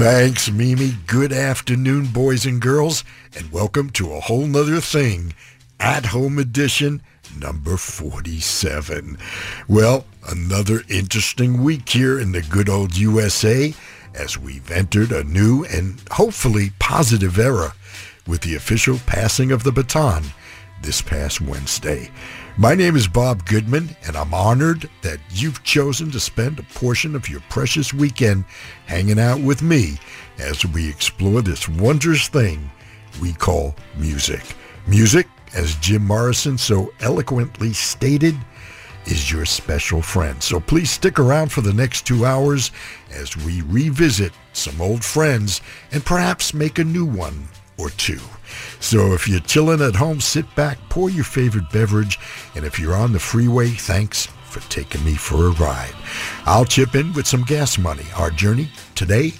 Thanks, Mimi. Good afternoon, boys and girls, and welcome to a whole nother thing, at home edition number 47. Well, another interesting week here in the good old USA as we've entered a new and hopefully positive era with the official passing of the baton this past Wednesday. My name is Bob Goodman, and I'm honored that you've chosen to spend a portion of your precious weekend hanging out with me as we explore this wondrous thing we call music. Music, as Jim Morrison so eloquently stated, is your special friend. So please stick around for the next two hours as we revisit some old friends and perhaps make a new one or two. So if you're chilling at home, sit back, pour your favorite beverage, and if you're on the freeway, thanks for taking me for a ride. I'll chip in with some gas money. Our journey today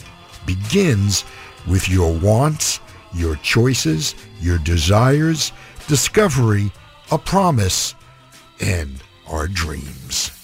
begins with your wants, your choices, your desires, discovery, a promise, and our dreams.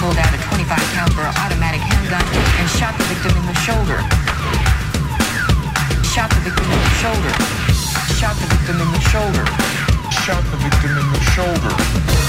pulled out a 25 caliber automatic handgun and shot the victim in the shoulder. Shot the victim in the shoulder. Shot the victim in the shoulder. Shot the victim in the shoulder.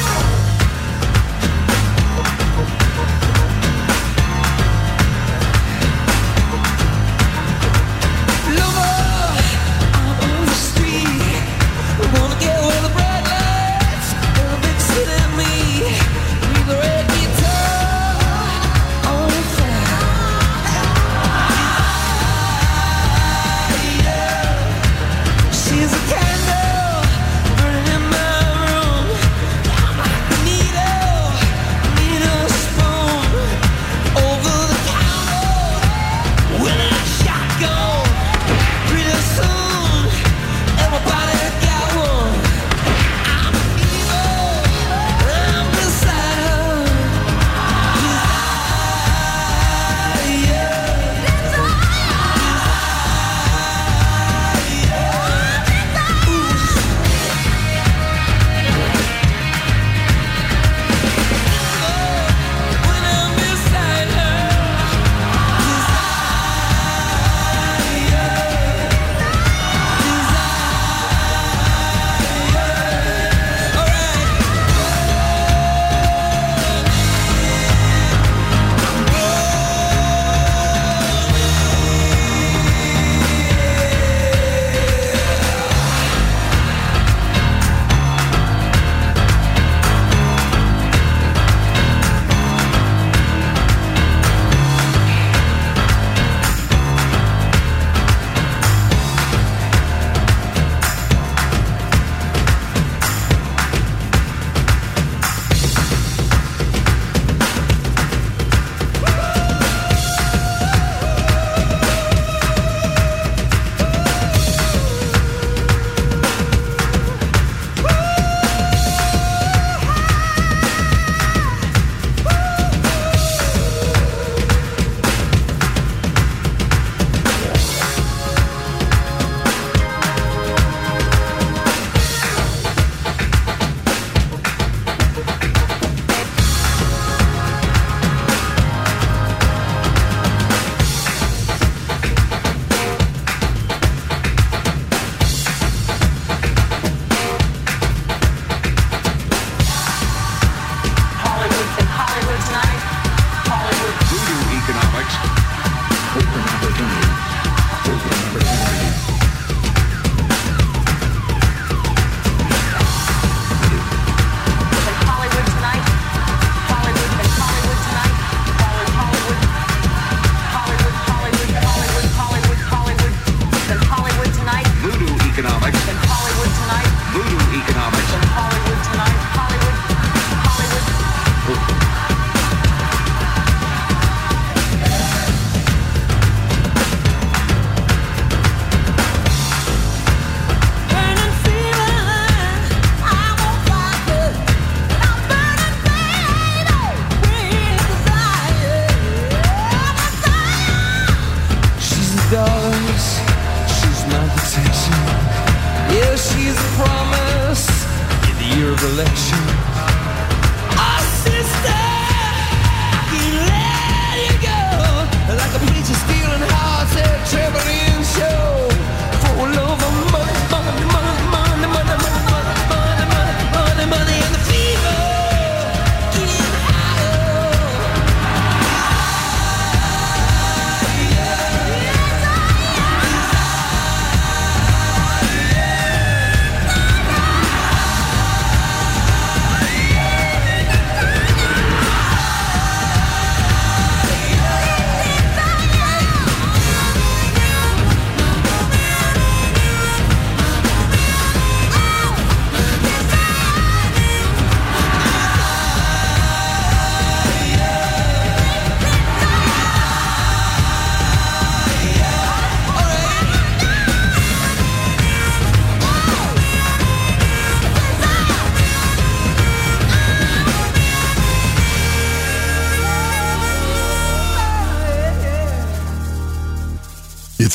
recollection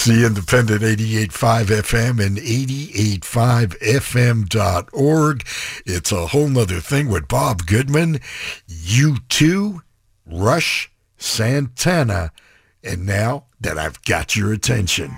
KC Independent 88.5 FM and 88.5FM.org. It's a whole nother thing with Bob Goodman, U2, Rush, Santana, and now that I've got your attention.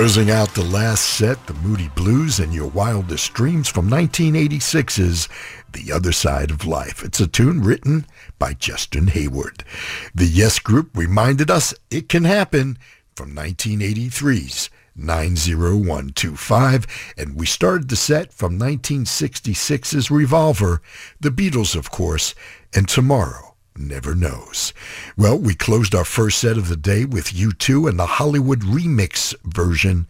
Closing out the last set, the Moody Blues and Your Wildest Dreams from 1986's The Other Side of Life. It's a tune written by Justin Hayward. The Yes Group reminded us it can happen from 1983's 90125, and we started the set from 1966's Revolver, the Beatles, of course, and Tomorrow Never Knows. Well, we closed our first set of the day with U2 and the Hollywood remix version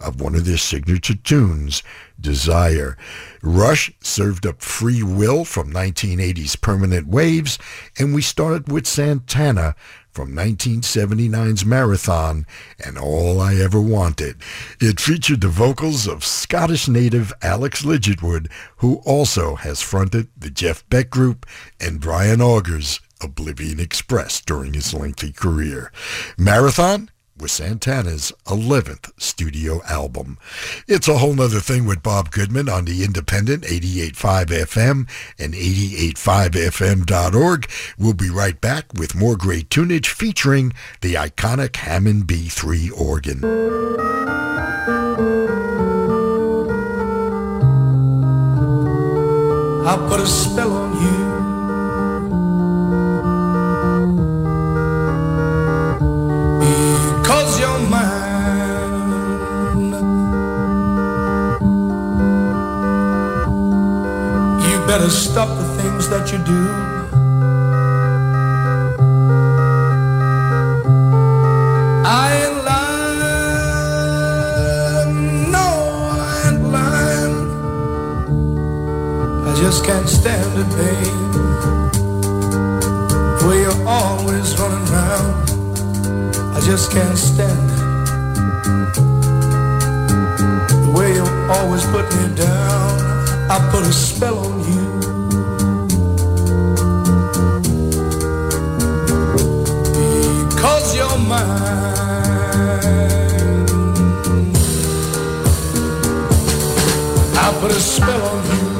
of one of their signature tunes, Desire. Rush served up Free Will from 1980's Permanent Waves, and we started with Santana from 1979's Marathon and All I Ever Wanted. It featured the vocals of Scottish native Alex Ligertwood, who also has fronted the Jeff Beck Group and Brian Auger's Oblivion Express during his lengthy career. Marathon was Santana's 11th studio album. It's a whole nother thing with Bob Goodman on the independent 88.5 FM and 88.5fm.org. We'll be right back with more great tunage featuring the iconic Hammond B3 organ. I'll put a spell on you. Better stop the things that you do. I ain't lying. No, I ain't lying. I just can't stand it, babe. Way you're always running round. I just can't stand it. The way you always put me down. I put a spell on you. Because you're mine. I put a spell on you.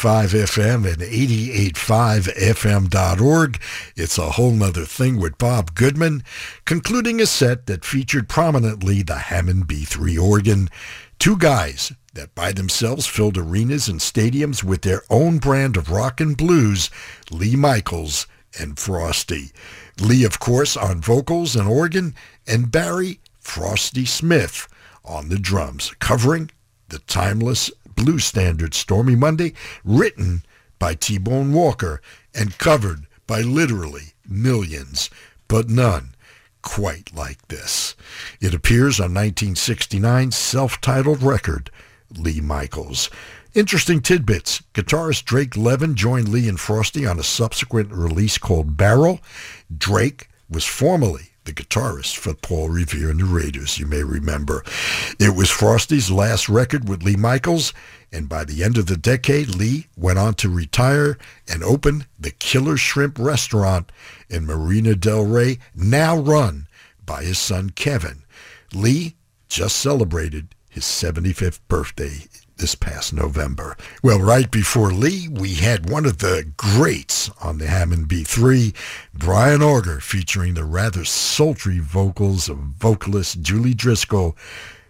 88.5 FM and 88.5FM.org. It's a whole nother thing with Bob Goodman, concluding a set that featured prominently the Hammond B3 organ. Two guys that by themselves filled arenas and stadiums with their own brand of rock and blues, Lee Michaels and Frosty. Lee, of course, on vocals and organ, and Barry Frosty Smith on the drums, covering the timeless blues standard Stormy Monday, written by T-Bone Walker and covered by literally millions, but none quite like this. It appears on 1969's self-titled record, Lee Michaels. Interesting tidbits. Guitarist Drake Levin joined Lee and Frosty on a subsequent release called Barrel. Drake was formerly the guitarist for Paul Revere and the Raiders, you may remember. It was Frosty's last record with Lee Michaels, And by the end of the decade, Lee went on to retire and open the Killer Shrimp Restaurant in Marina Del Rey, now run by his son Kevin. Lee just celebrated his 75th birthday this past November. Well, right before Lee, we had one of the greats on the Hammond B3, Brian Auger, featuring the rather sultry vocals of vocalist Julie Driscoll,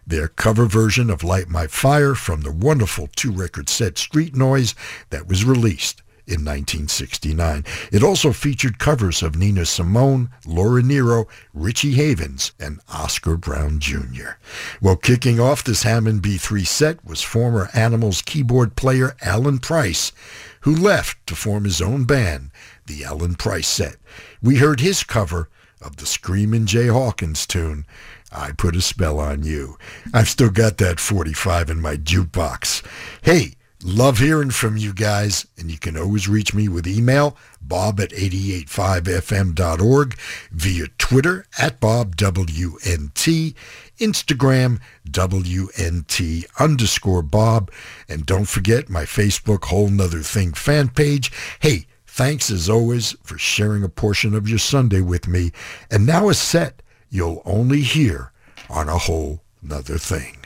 their cover version of Light My Fire from the wonderful two-record set Street Noise that was released in 1969. It also featured covers of Nina Simone, Laura Nyro, Richie Havens, and Oscar Brown Jr. Well, kicking off this Hammond B3 set was former Animals keyboard player Alan Price, who left to form his own band, the Alan Price Set. We heard his cover of the Screamin' Jay Hawkins tune, I Put a Spell on You. I've still got that 45 in my jukebox. Hey, Love hearing from you guys, and you can always reach me with email, bob at 885fm.org, via Twitter at bobwnt, Instagram, WNT underscore Bob, and don't forget my Facebook Whole Nother Thing fan page. Hey, thanks as always for sharing a portion of your Sunday with me, and now a set you'll only hear on a Whole Nother Thing.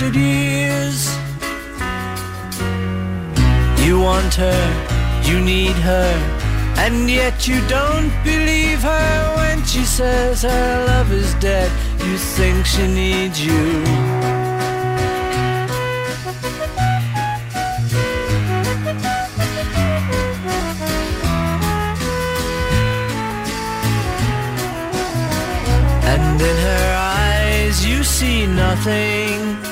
Years. You want her, you need her, and yet you don't believe her when she says her love is dead. You think she needs you. And in her eyes you see nothing.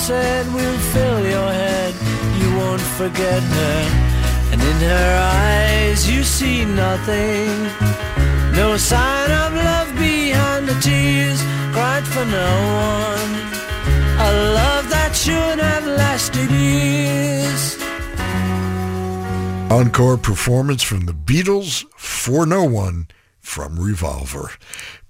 said will fill your head. You won't forget her, and in her eyes you see nothing. No sign of love behind the tears cried for no one. A love that should have lasted years. Encore performance from the Beatles for no one from Revolver.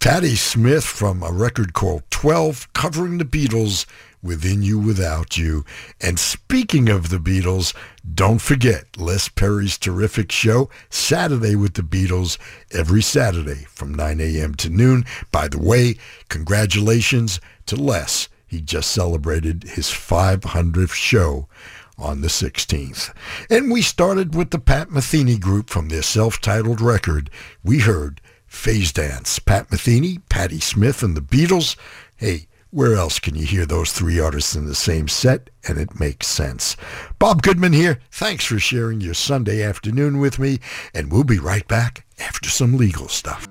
Patti Smith from a record called 12 covering the Beatles Within You Without You. And speaking of the Beatles, don't forget Les Perry's terrific show Saturday with the Beatles every Saturday from 9 a.m. to noon. By the way, congratulations to Les. He just celebrated his 500th show on the 16th. And we started with the Pat Metheny group from their self-titled record. We heard Phase Dance, Pat Metheny, Patti Smith, and the Beatles. Hey, Where else can you hear those three artists in the same set and it makes sense? Bob Goodman here. Thanks for sharing your Sunday afternoon with me, and we'll be right back after some legal stuff.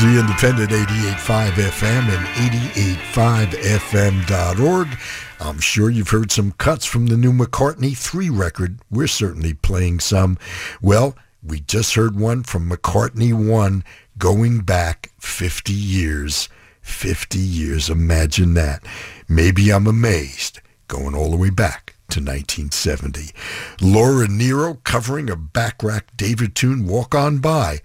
The Independent 88.5 FM and 88.5fm.org. I'm sure you've heard some cuts from the new McCartney 3 record. We're certainly playing some. Well, we just heard one from McCartney 1 going back 50 years. 50 years, imagine that. Maybe I'm amazed going all the way back to 1970. Laura Nyro covering a Bacharach David tune, Walk On By.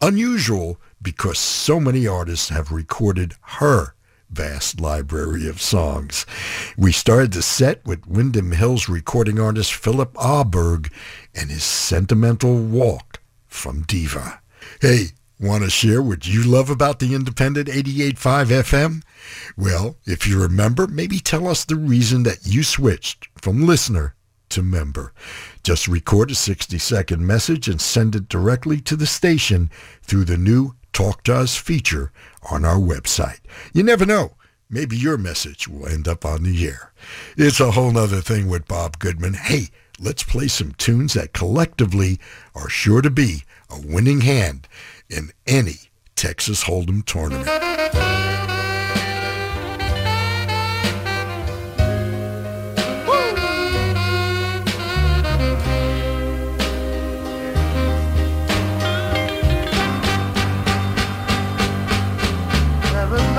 Unusual, because so many artists have recorded her vast library of songs. We started the set with Windham Hills recording artist Phillip Aaberg and his sentimental walk from Diva. Hey, want to share what you love about the independent 88.5 FM? Well, if you remember, maybe tell us the reason that you switched from listener to member. Just record a 60-second message and send it directly to the station through the new Talk to Us feature on our website. You never know. Maybe your message will end up on the air. It's a whole nother thing with Bob Goodman. Hey, let's play some tunes that collectively are sure to be a winning hand in any Texas Hold'em tournament.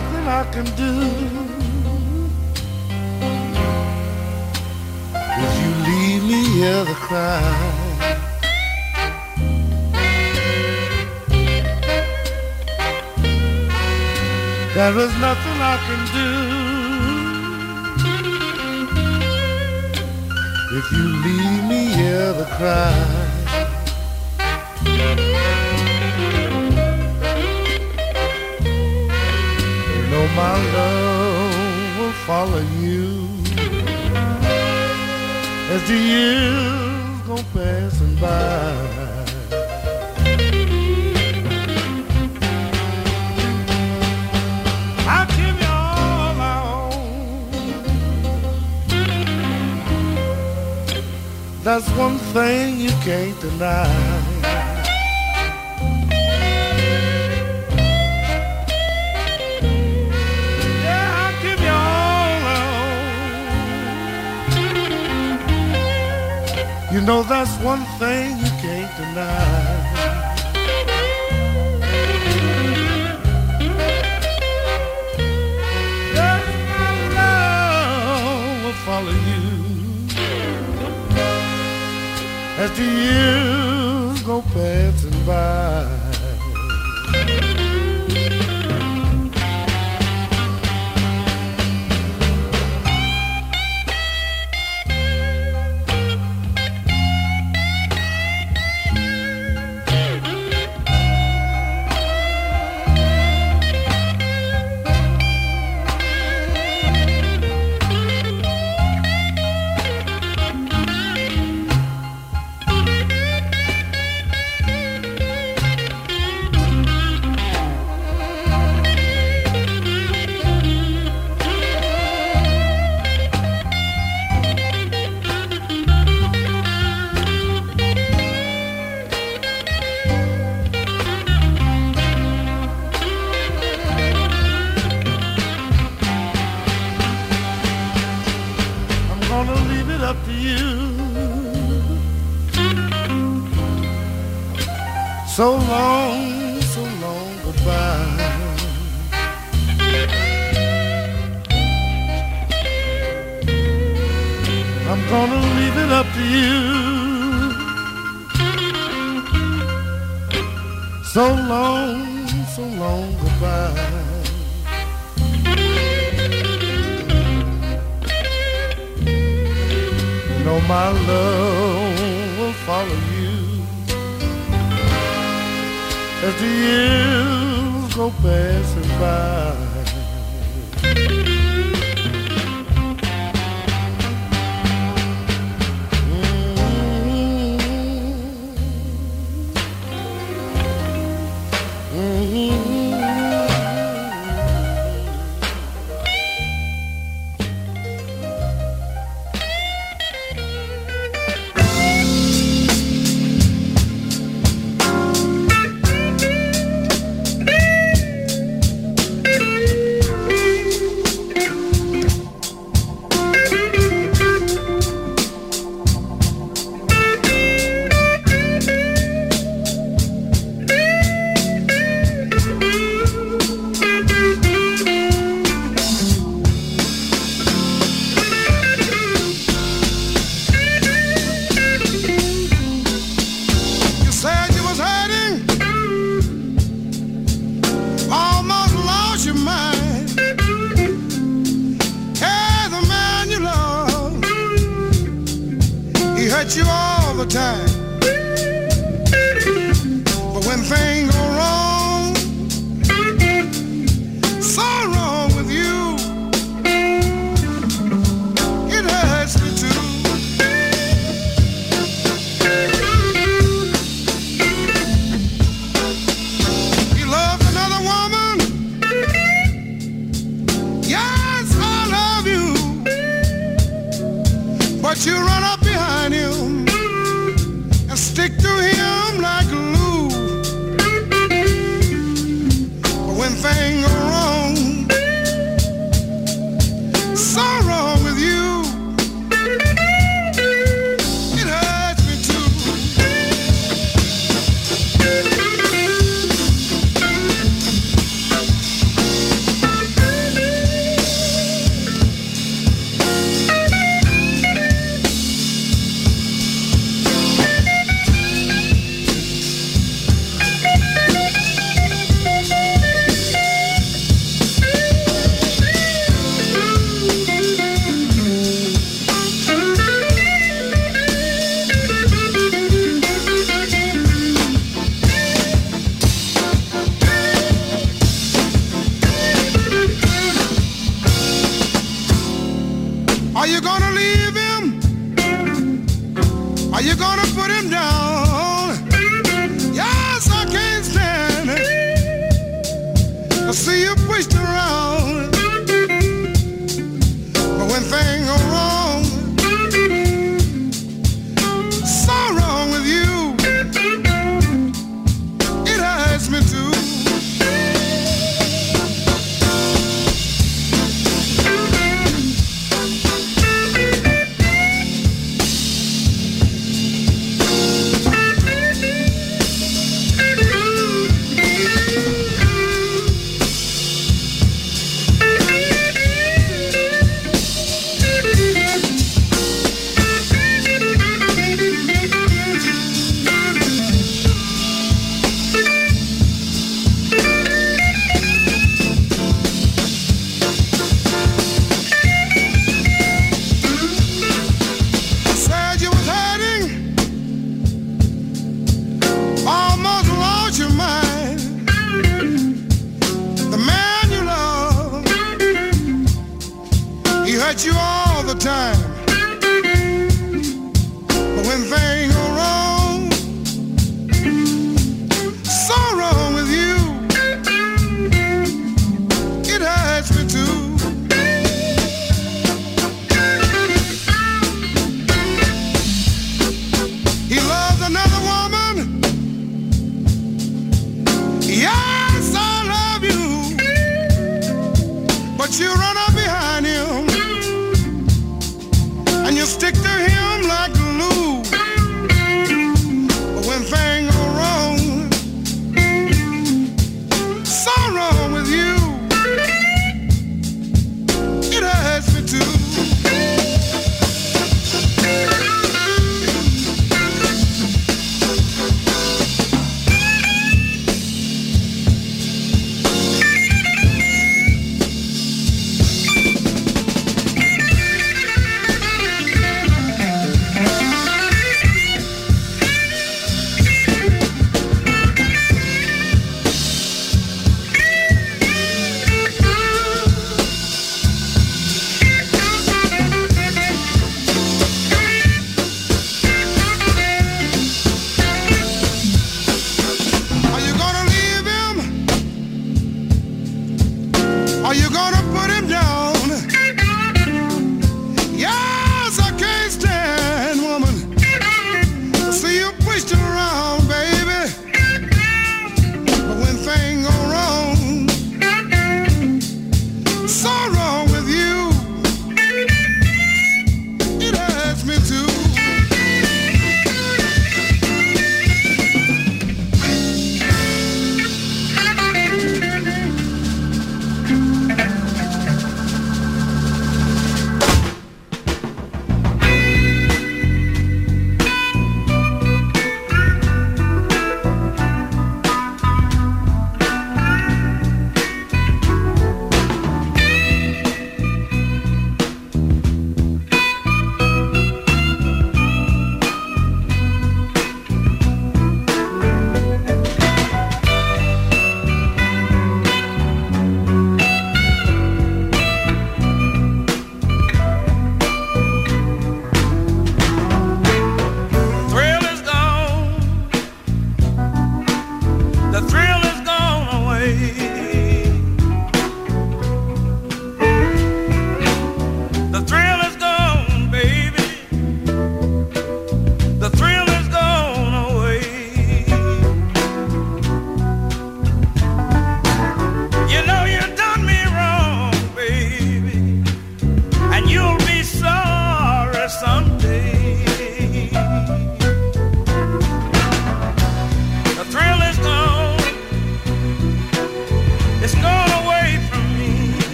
Nothing I can do. If you leave me here to cry. There is nothing I can do. If you leave me here to cry. My love will follow you as the years go passing by. I'll give you all I own. That's one thing you can't deny. You know that's one thing you can't deny. My love will follow you as the years go passing by.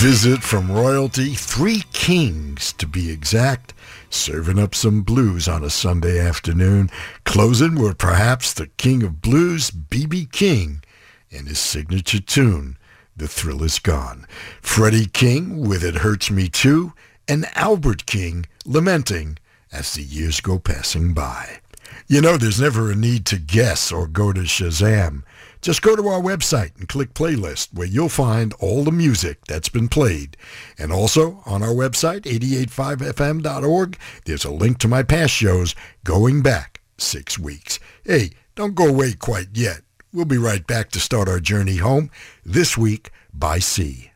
Visit from royalty, three kings to be exact, serving up some blues on a Sunday afternoon, closing with perhaps the king of blues, B.B. King, and his signature tune, The Thrill Is Gone. Freddie King with It Hurts Me Too, and Albert King lamenting as the years go passing by. You know, there's never a need to guess or go to Shazam. Just go to our website and click playlist where you'll find all the music that's been played. And also on our website, 885fm.org, there's a link to my past shows going back six weeks. Hey, don't go away quite yet. We'll be right back to start our journey home this week by sea.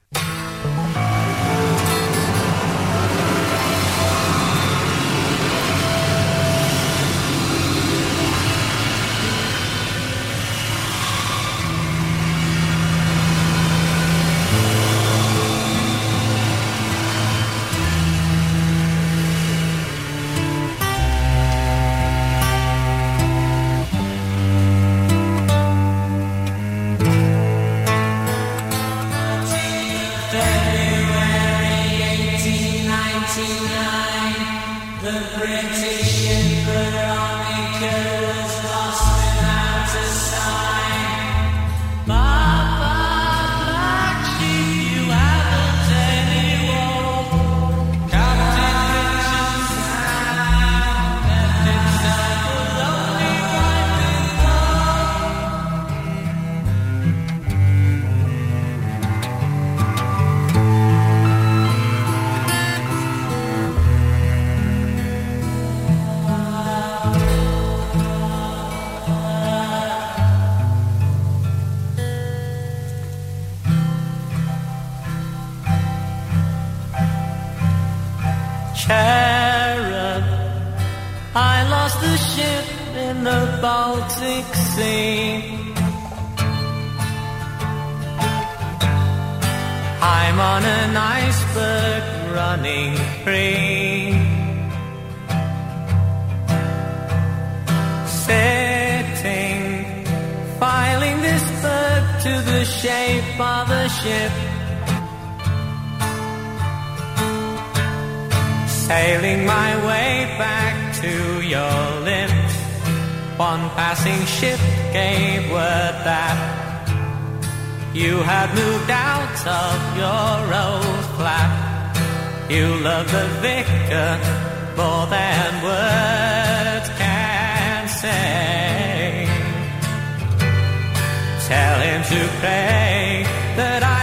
Ship. Sailing my way back to your lips. One passing ship gave word that you had moved out of your old flat. You love the vicar more than words can say. Tell him to pray that I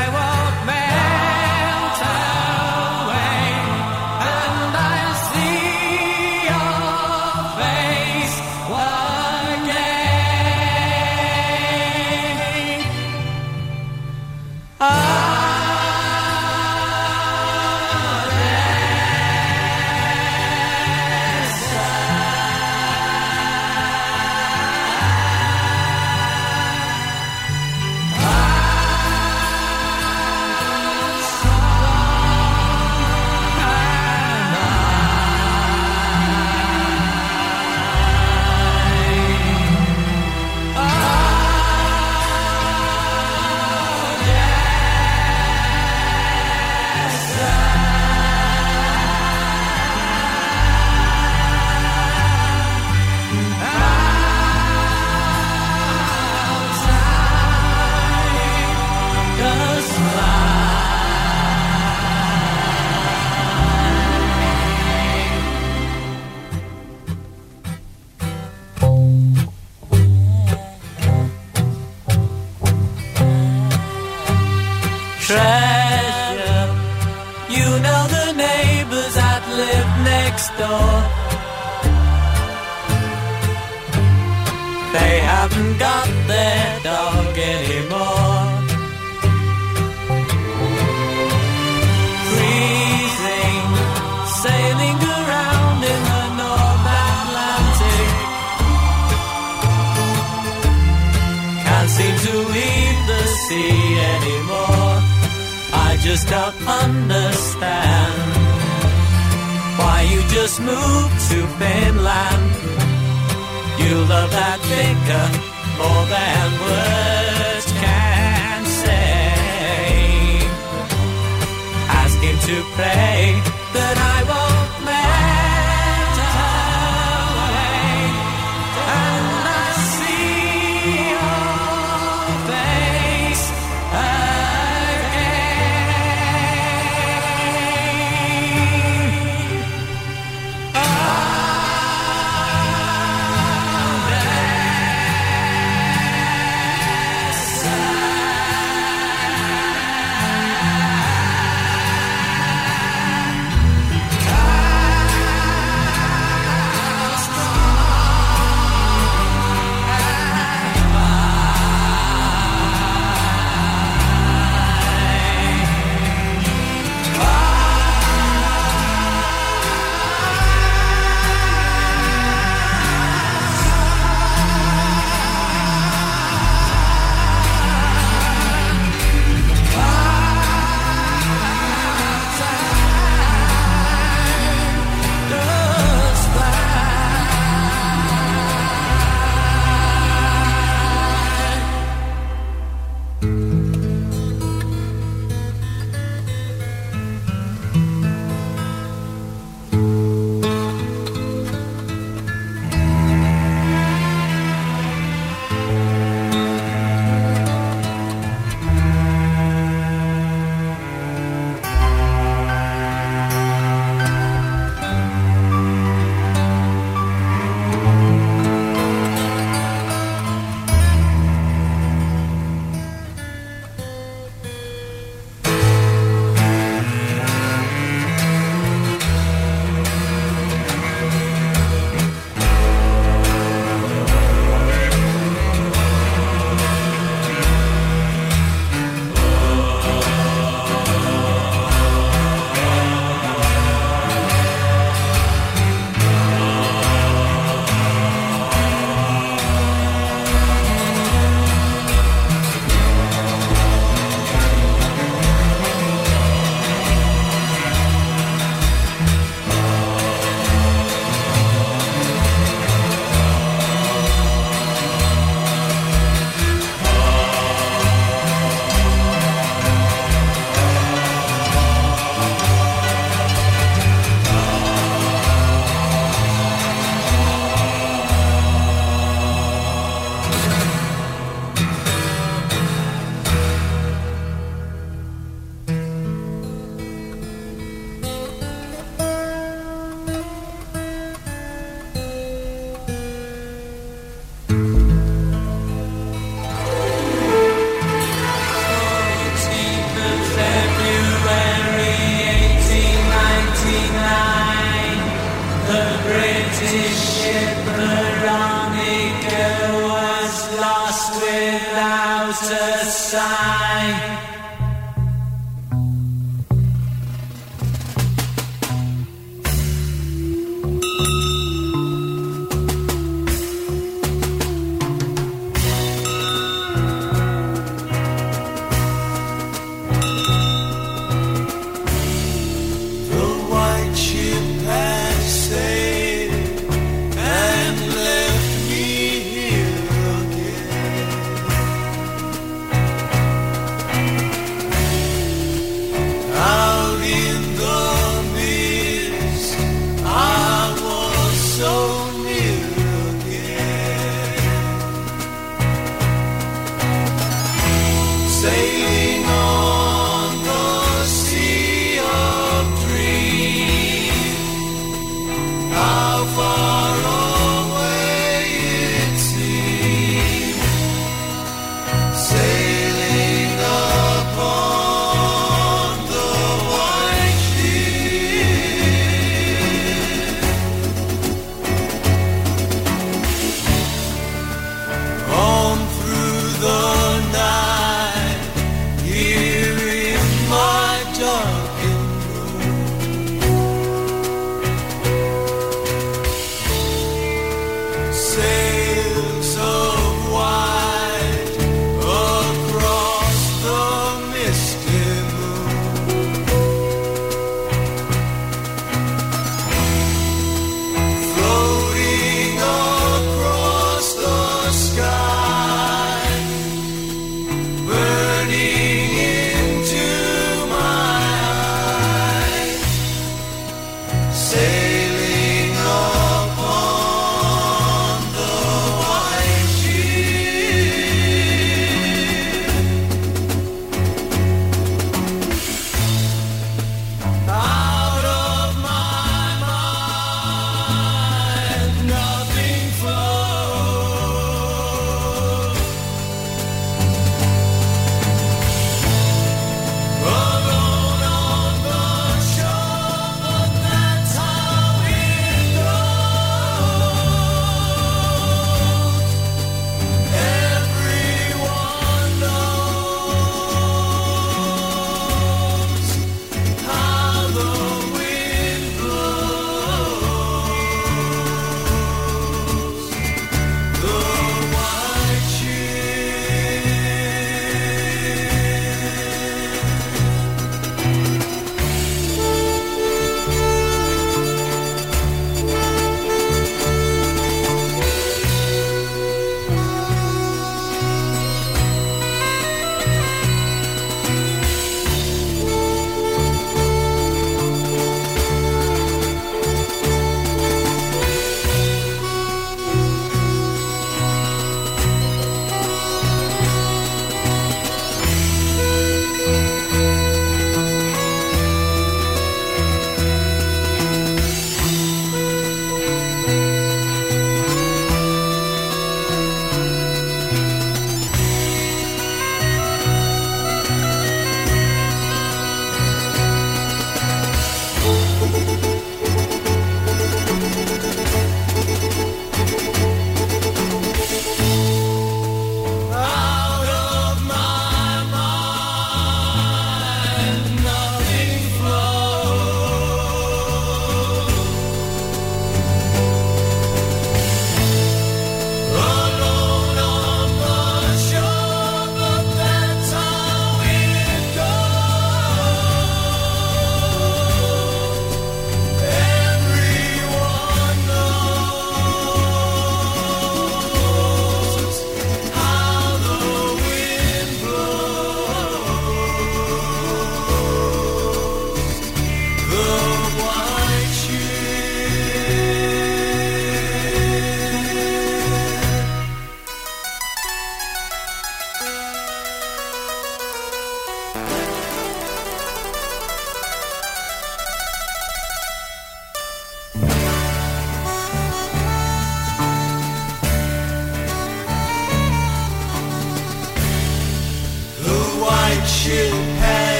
just don't understand why you just moved to Finland. You love that vicar more than words can say. to play that I won't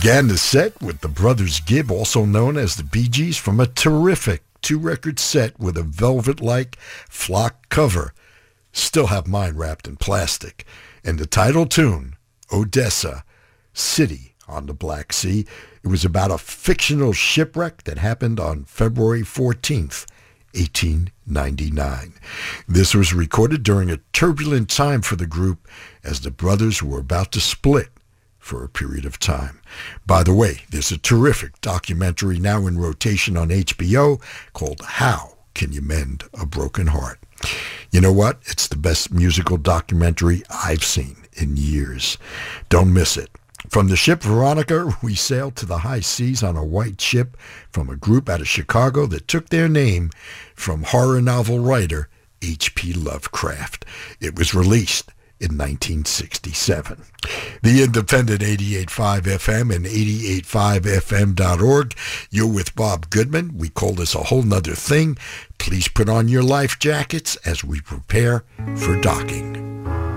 began the set with the Brothers Gibb, also known as the Bee Gees, from a terrific two-record set with a velvet-like flock cover. Still have mine wrapped in plastic. And the title tune, Odessa, City on the Black Sea. It was about a fictional shipwreck that happened on February 14th, 1899. This was recorded during a turbulent time for the group as the brothers were about to split for a period of time. By the way, there's a terrific documentary now in rotation on HBO called How Can You Mend a Broken Heart? You know what? It's the best musical documentary I've seen in years. Don't miss it. From the ship Veronica, we sailed to the high seas on a white ship from a group out of Chicago that took their name from horror novel writer H.P. Lovecraft. It was released in 1967. The Independent 88.5 FM and 88.5fm.org. You're with Bob Goodman. We call this a whole nother thing. Please put on your life jackets as we prepare for docking.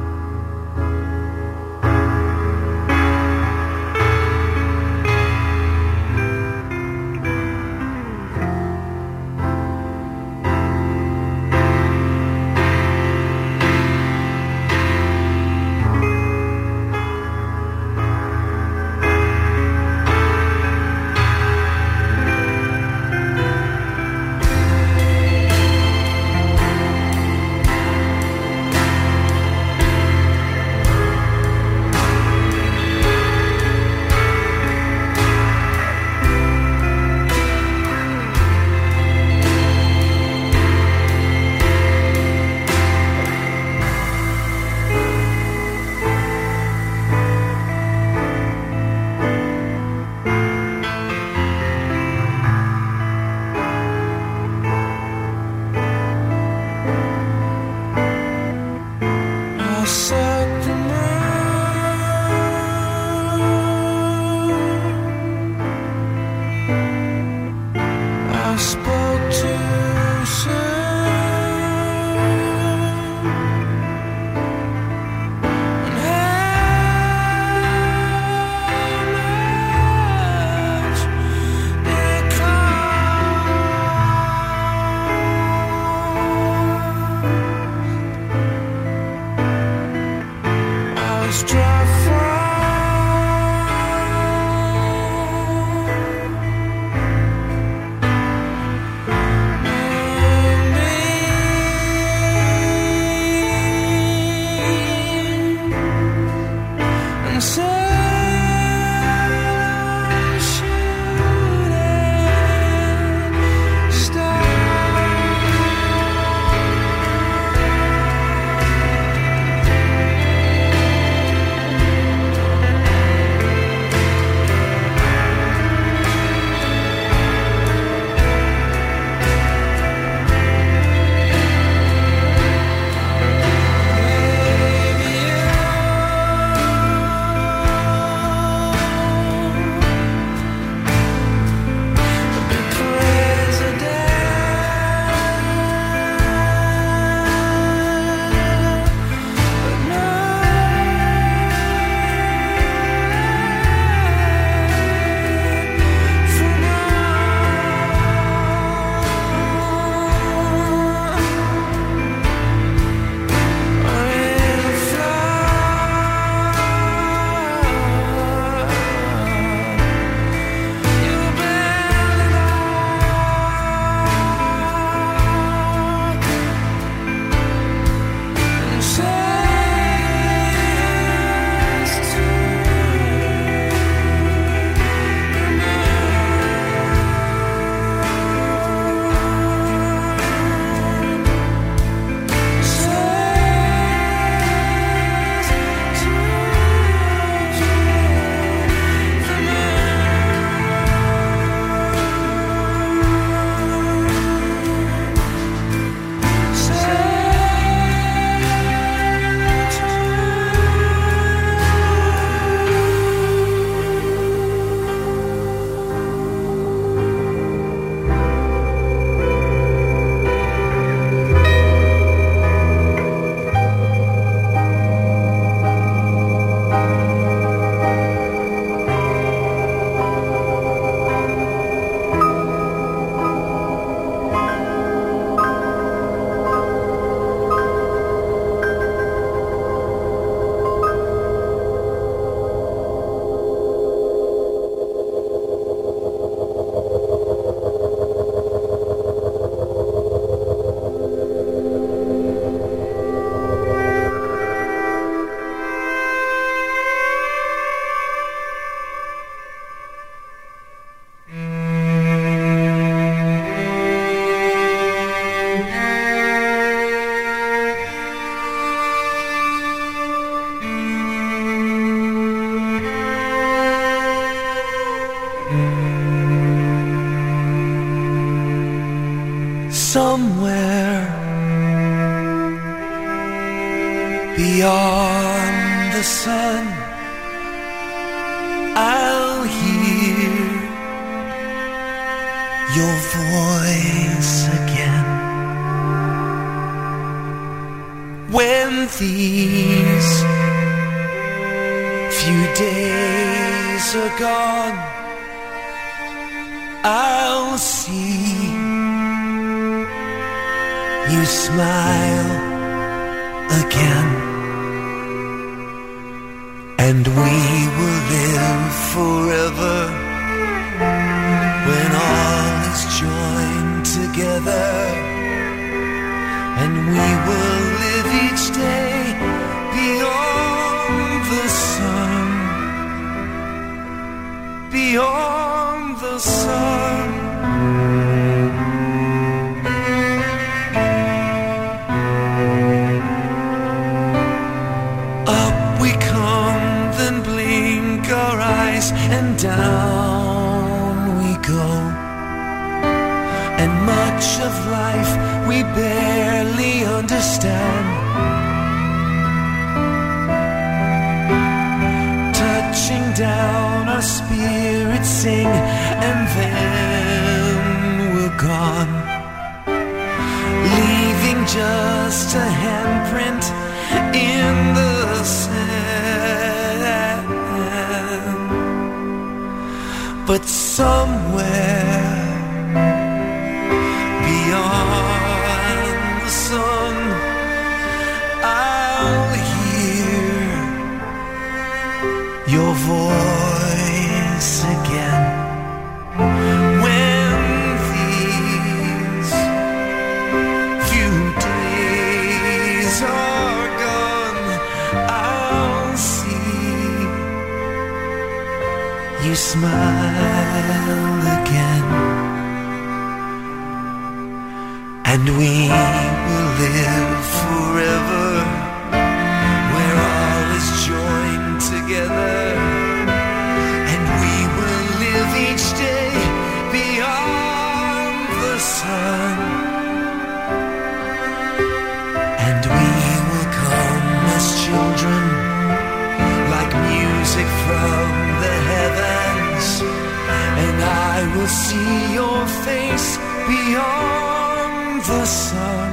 Beyond the sun.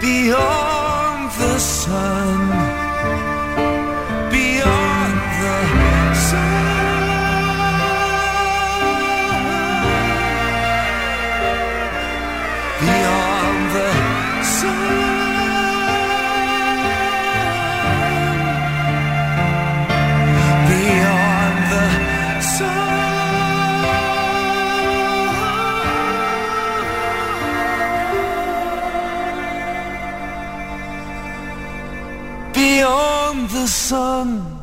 Beyond the sun. Sun.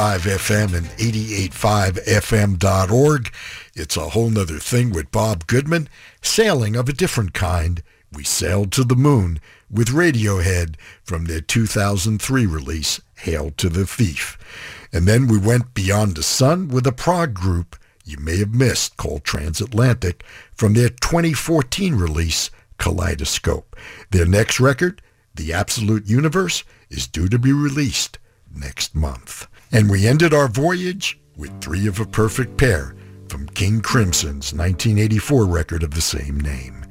FM and 88.5fm.org. It's a whole nother thing with Bob Goodman. Sailing of a different kind. We sailed to the moon with Radiohead from their 2003 release, Hail to the Thief. And then we went beyond the sun with a prog group you may have missed called Transatlantic from their 2014 release, Kaleidoscope. Their next record, The Absolute Universe, is due to be released next month. And we ended our voyage with Three of a Perfect Pair from King Crimson's 1984 record of the same name.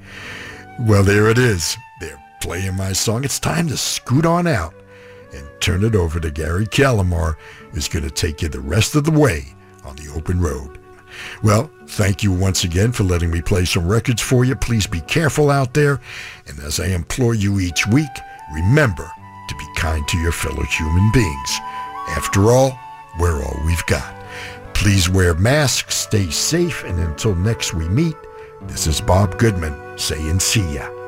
Well, there it is. They're playing my song. It's time to scoot on out and turn it over to Gary Calamar, who's going to take you the rest of the way on the open road. Well, thank you once again for letting me play some records for you. Please be careful out there. And as I implore you each week, remember to be kind to your fellow human beings. After all, we're all we've got. Please wear masks, stay safe, and until next we meet, this is Bob Goodman saying see ya.